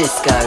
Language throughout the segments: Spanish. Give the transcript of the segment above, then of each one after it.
Disco.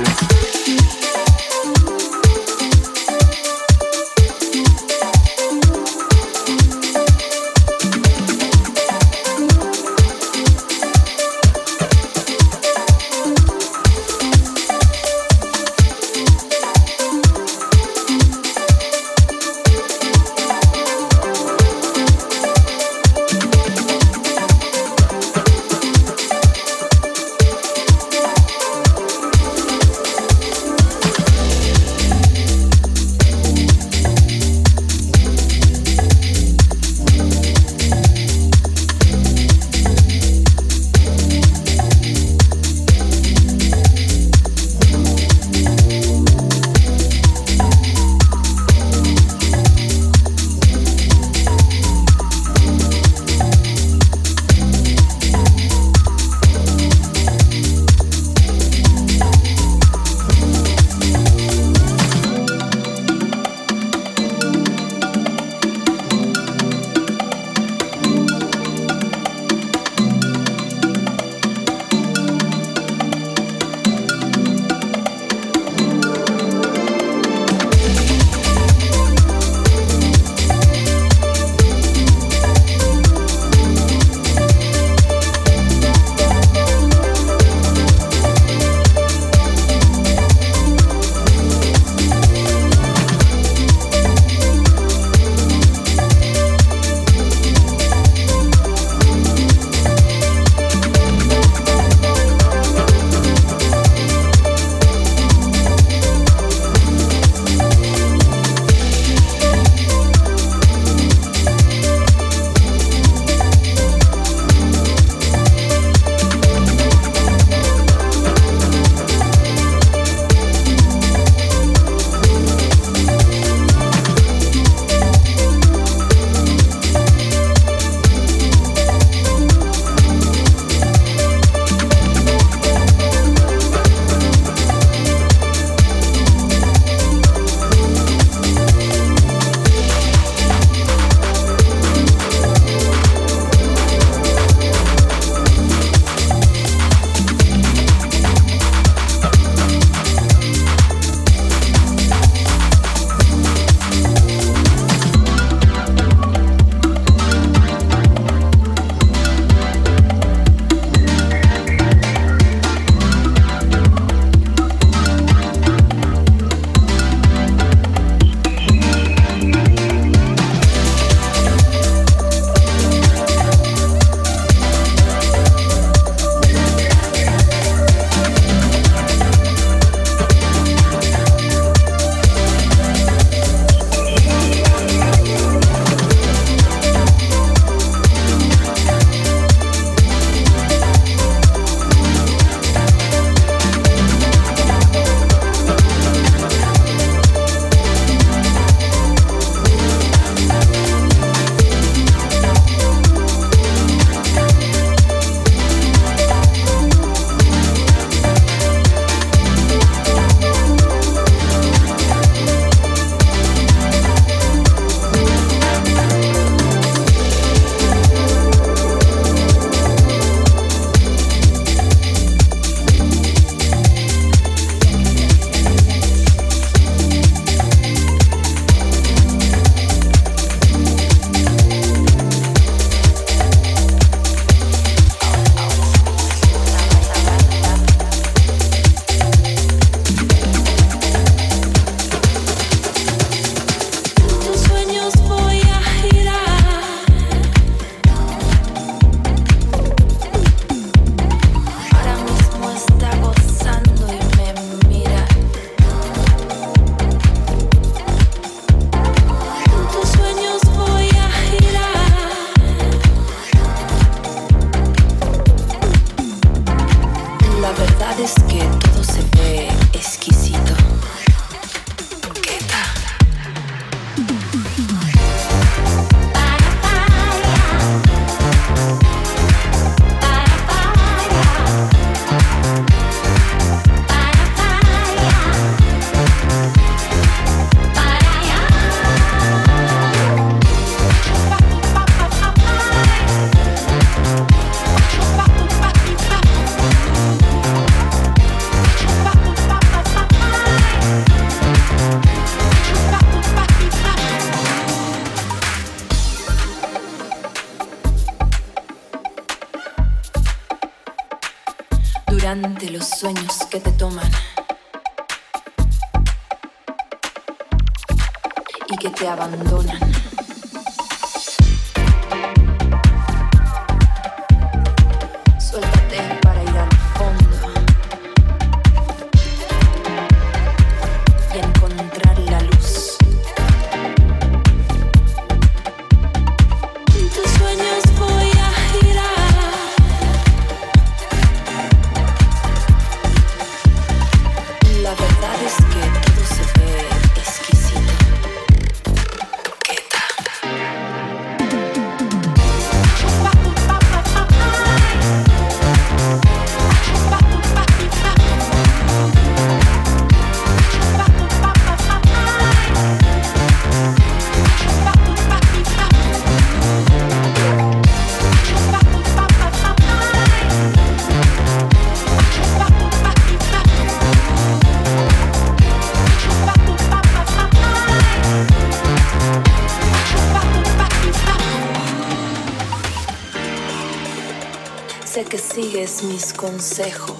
que sigues mis consejos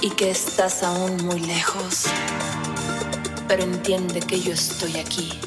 y que estás aún muy lejos, pero entiende que yo estoy aquí.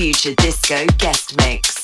Future Disco Guest Mix.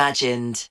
imagined.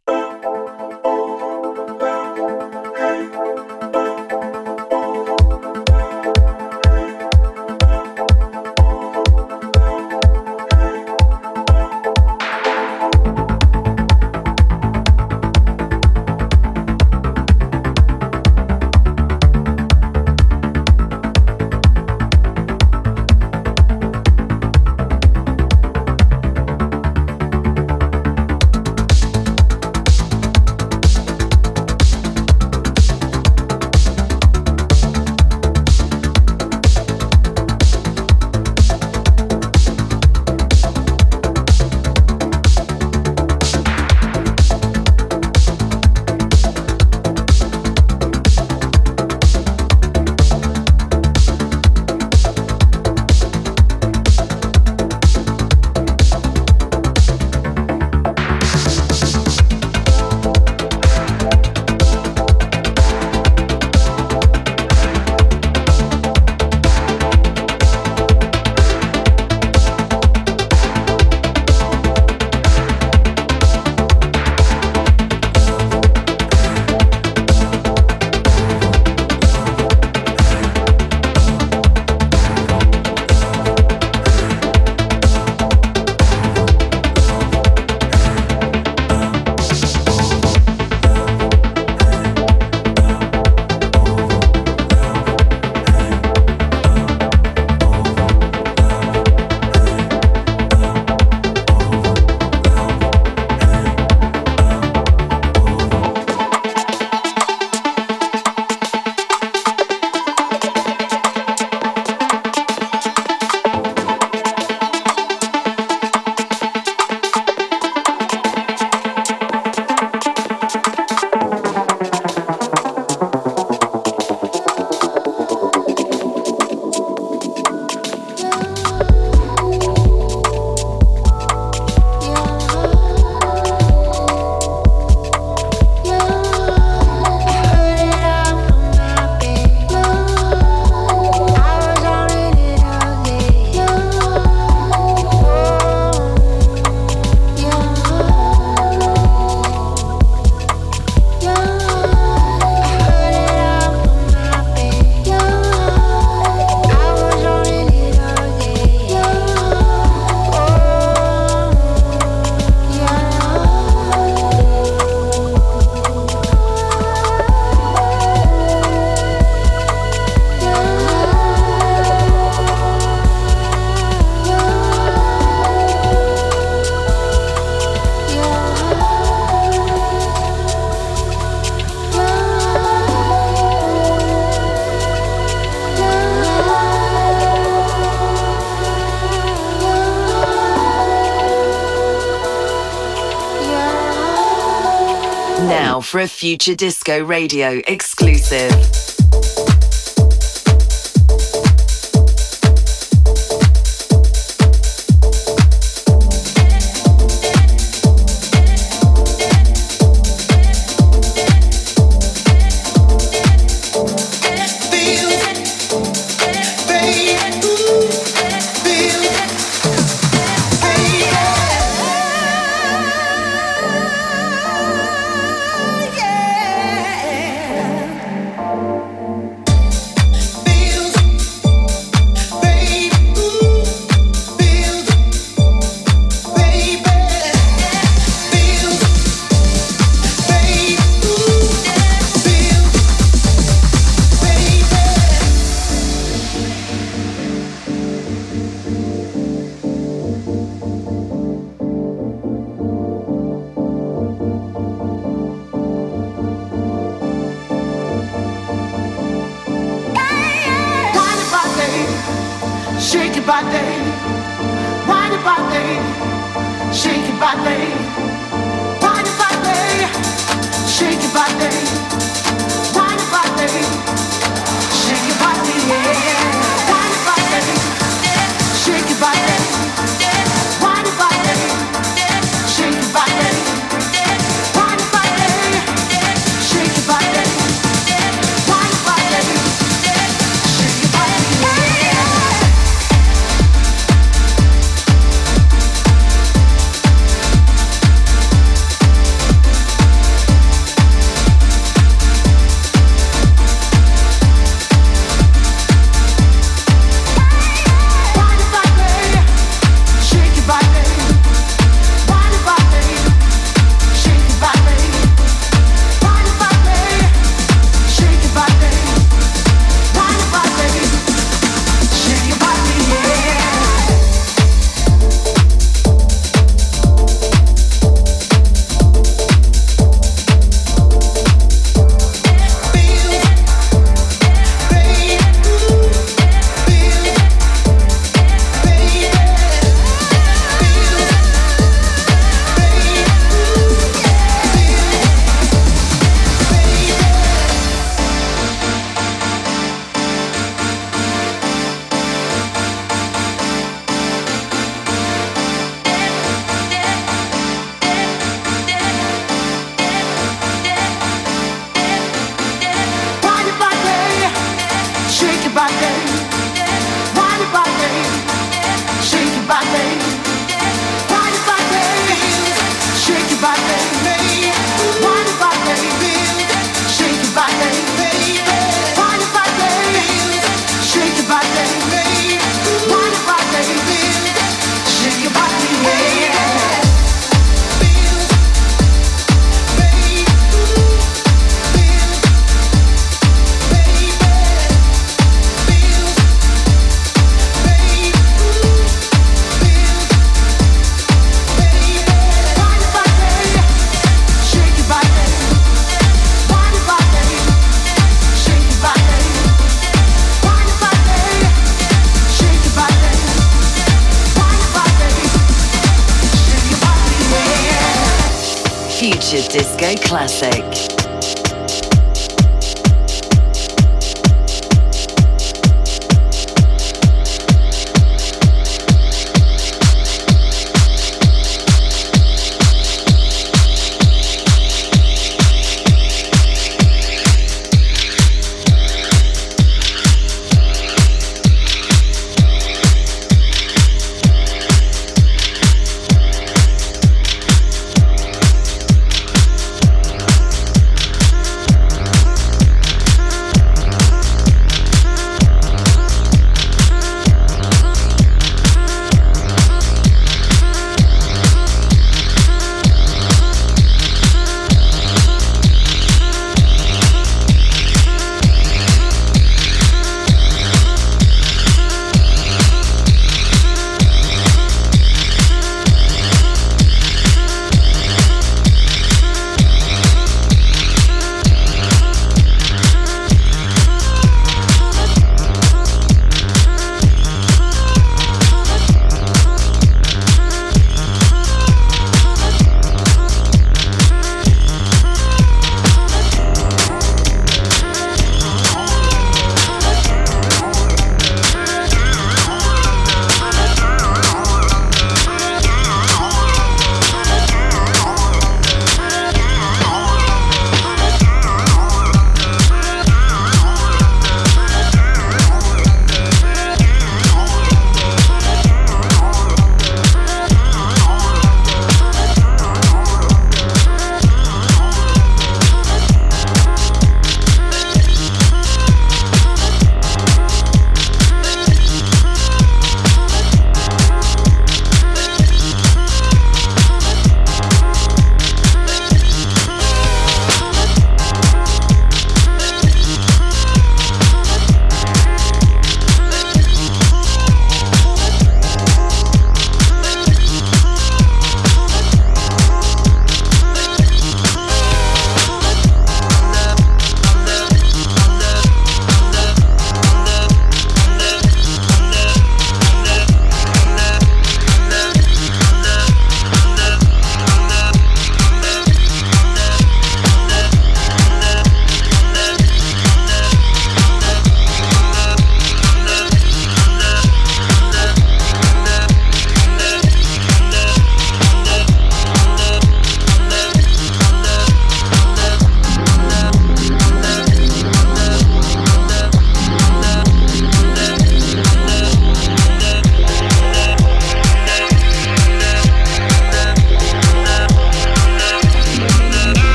for a future disco radio exclusive.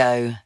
show.